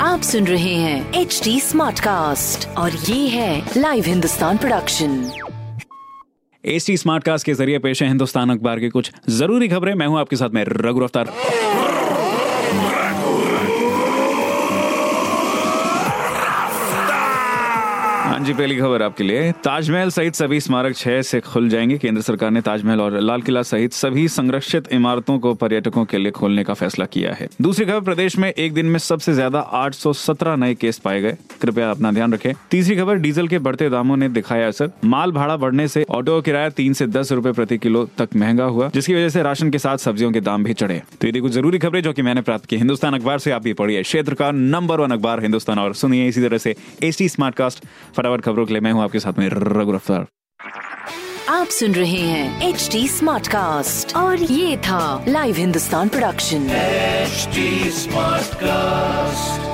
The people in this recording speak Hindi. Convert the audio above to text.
आप सुन रहे हैं एच डी स्मार्ट कास्ट और ये है live Hindustan production H T smart cast के ज़रिए पेश है हिंदुस्तान अखबार की कुछ ज़रूरी खबरें। मैं हूँ आपके साथ में रघु अफ्तार हाँ जी, पहली खबर आपके लिए। ताजमहल सहित सभी स्मारक छह से खुल जाएँगे। केंद्र सरकार ने ताजमहल और लाल किला सहित सभी संरक्षित इमारतों को पर्यटकों के लिए खोलने का फैसला किया है। दूसरी खबर, प्रदेश में एक दिन में सबसे ज़्यादा 817 नए केस पाए गए। कृपया अपना ध्यान रखें। तीसरी खबर, डीजल के बढ़ते दामों ने दिखाया असर। माल भाड़ा बढ़ने से ऑटो किराया तीन से दस रूपए प्रति किलो तक महँगा हुआ, जिसकी वजह से राशन के साथ सब्जियों के दाम भी चढ़े। तो ये कुछ ज़रूरी खबरें जो की मैंने प्राप्त की। हिंदुस्तान अखबार से आप भी पढ़िए। क्षेत्र का नंबर वन अखबार हिंदुस्तान। और सुनिए इसी तरह से टी स्मार्ट कास्ट फटाफट खबरों के लिए मैं हूँ आपके साथ में रघु रफ्तार आप सुन रहे हैं एच डी स्मार्ट कास्ट और ये था live Hindustan production smart Smartcast.